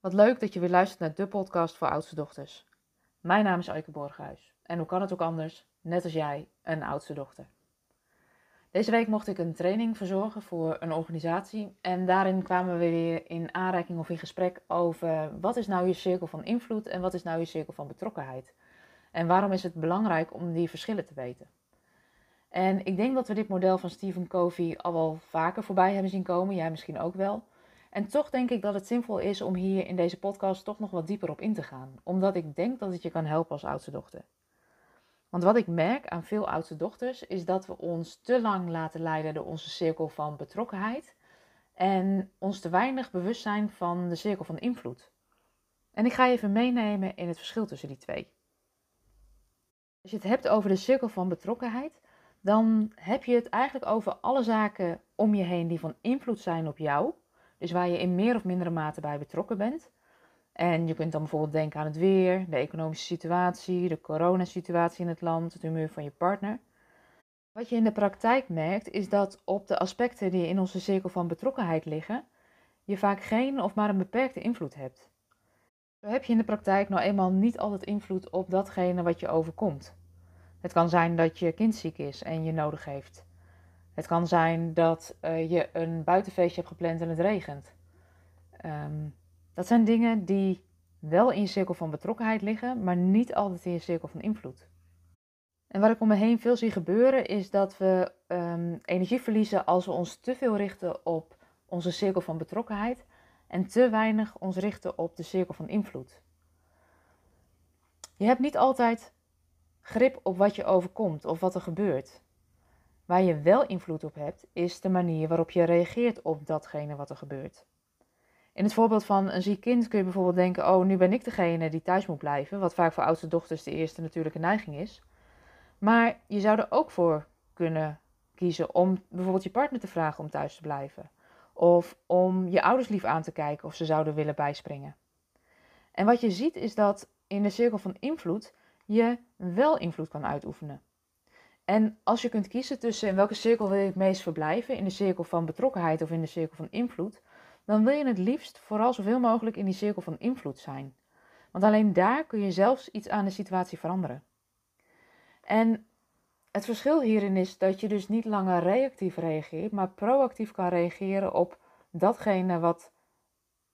Wat leuk dat je weer luistert naar de podcast voor oudste dochters. Mijn naam is Eike Borghuis en hoe kan het ook anders, net als jij, een oudste dochter. Deze week mocht ik een training verzorgen voor een organisatie en daarin kwamen we weer in aanraking of in gesprek over wat is nou je cirkel van invloed en wat is nou je cirkel van betrokkenheid. En waarom is het belangrijk om die verschillen te weten. En ik denk dat we dit model van Stephen Covey al wel vaker voorbij hebben zien komen, jij misschien ook wel. En toch denk ik dat het zinvol is om hier in deze podcast toch nog wat dieper op in te gaan. Omdat ik denk dat het je kan helpen als oudste dochter. Want wat ik merk aan veel oudste dochters is dat we ons te lang laten leiden door onze cirkel van betrokkenheid. En ons te weinig bewust zijn van de cirkel van invloed. En ik ga je even meenemen in het verschil tussen die twee. Als je het hebt over de cirkel van betrokkenheid, dan heb je het eigenlijk over alle zaken om je heen die van invloed zijn op jou. Dus waar je in meer of mindere mate bij betrokken bent. En je kunt dan bijvoorbeeld denken aan het weer, de economische situatie, de coronasituatie in het land, het humeur van je partner. Wat je in de praktijk merkt is dat op de aspecten die in onze cirkel van betrokkenheid liggen, je vaak geen of maar een beperkte invloed hebt. Zo heb je in de praktijk nou eenmaal niet altijd invloed op datgene wat je overkomt. Het kan zijn dat je kind ziek is en je nodig heeft. Het kan zijn dat uh, je een buitenfeestje hebt gepland en het regent. Um, dat zijn dingen die wel in je cirkel van betrokkenheid liggen, maar niet altijd in je cirkel van invloed. En wat ik om me heen veel zie gebeuren, is dat we um, energie verliezen als we ons te veel richten op onze cirkel van betrokkenheid en te weinig ons richten op de cirkel van invloed. Je hebt niet altijd grip op wat je overkomt of wat er gebeurt. Waar je wel invloed op hebt, is de manier waarop je reageert op datgene wat er gebeurt. In het voorbeeld van een ziek kind kun je bijvoorbeeld denken: Oh, nu ben ik degene die thuis moet blijven, wat vaak voor oudste dochters de eerste natuurlijke neiging is. Maar je zou er ook voor kunnen kiezen om bijvoorbeeld je partner te vragen om thuis te blijven. Of om je ouders lief aan te kijken of ze zouden willen bijspringen. En wat je ziet is dat in de cirkel van invloed je wel invloed kan uitoefenen. En als je kunt kiezen tussen in welke cirkel wil je het meest verblijven, in de cirkel van betrokkenheid of in de cirkel van invloed, dan wil je het liefst vooral zoveel mogelijk in die cirkel van invloed zijn. Want alleen daar kun je zelfs iets aan de situatie veranderen. En het verschil hierin is dat je dus niet langer reactief reageert, maar proactief kan reageren op datgene wat,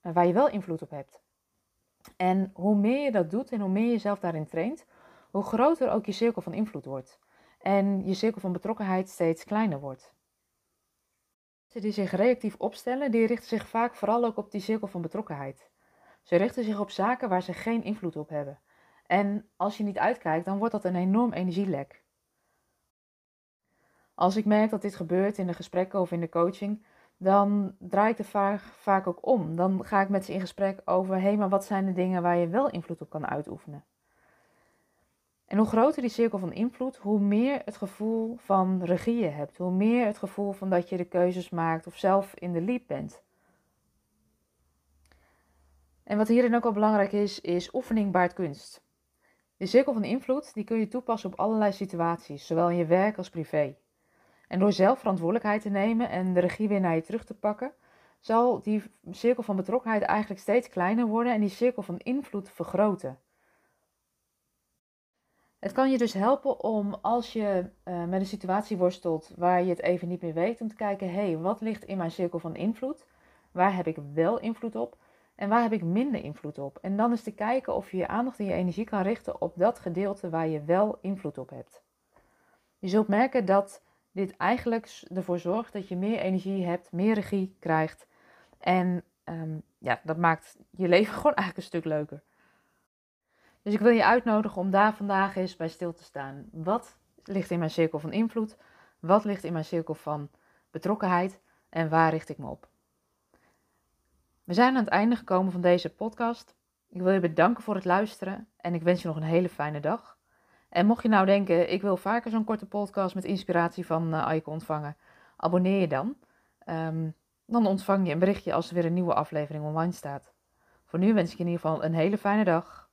waar je wel invloed op hebt. En hoe meer je dat doet en hoe meer je jezelf daarin traint, hoe groter ook je cirkel van invloed wordt en je cirkel van betrokkenheid steeds kleiner wordt. Mensen die zich reactief opstellen, die richten zich vaak vooral ook op die cirkel van betrokkenheid. Ze richten zich op zaken waar ze geen invloed op hebben. En als je niet uitkijkt, dan wordt dat een enorm energielek. Als ik merk dat dit gebeurt in de gesprekken of in de coaching, dan draai ik de vraag vaak ook om. Dan ga ik met ze in gesprek over: hé, hey, maar wat zijn de dingen waar je wel invloed op kan uitoefenen? En hoe groter die cirkel van invloed, hoe meer het gevoel van regie je hebt. Hoe meer het gevoel van dat je de keuzes maakt of zelf in de lead bent. En wat hierin ook al belangrijk is, is oefening baart kunst. De cirkel van invloed die kun je toepassen op allerlei situaties, zowel in je werk als privé. En door zelf verantwoordelijkheid te nemen en de regie weer naar je terug te pakken, zal die cirkel van betrokkenheid eigenlijk steeds kleiner worden en die cirkel van invloed vergroten. Het kan je dus helpen om als je uh, met een situatie worstelt waar je het even niet meer weet, om te kijken, hé, hey, wat ligt in mijn cirkel van invloed? Waar heb ik wel invloed op? En waar heb ik minder invloed op? En dan is te kijken of je je aandacht en je energie kan richten op dat gedeelte waar je wel invloed op hebt. Je zult merken dat dit eigenlijk ervoor zorgt dat je meer energie hebt, meer regie krijgt. En um, ja, dat maakt je leven gewoon eigenlijk een stuk leuker. Dus ik wil je uitnodigen om daar vandaag eens bij stil te staan. Wat ligt in mijn cirkel van invloed? Wat ligt in mijn cirkel van betrokkenheid? En waar richt ik me op? We zijn aan het einde gekomen van deze podcast. Ik wil je bedanken voor het luisteren en ik wens je nog een hele fijne dag. En mocht je nou denken, ik wil vaker zo'n korte podcast met inspiratie van uh, Aike ontvangen, abonneer je dan. Um, dan ontvang je een berichtje als er weer een nieuwe aflevering online staat. Voor nu wens ik je in ieder geval een hele fijne dag.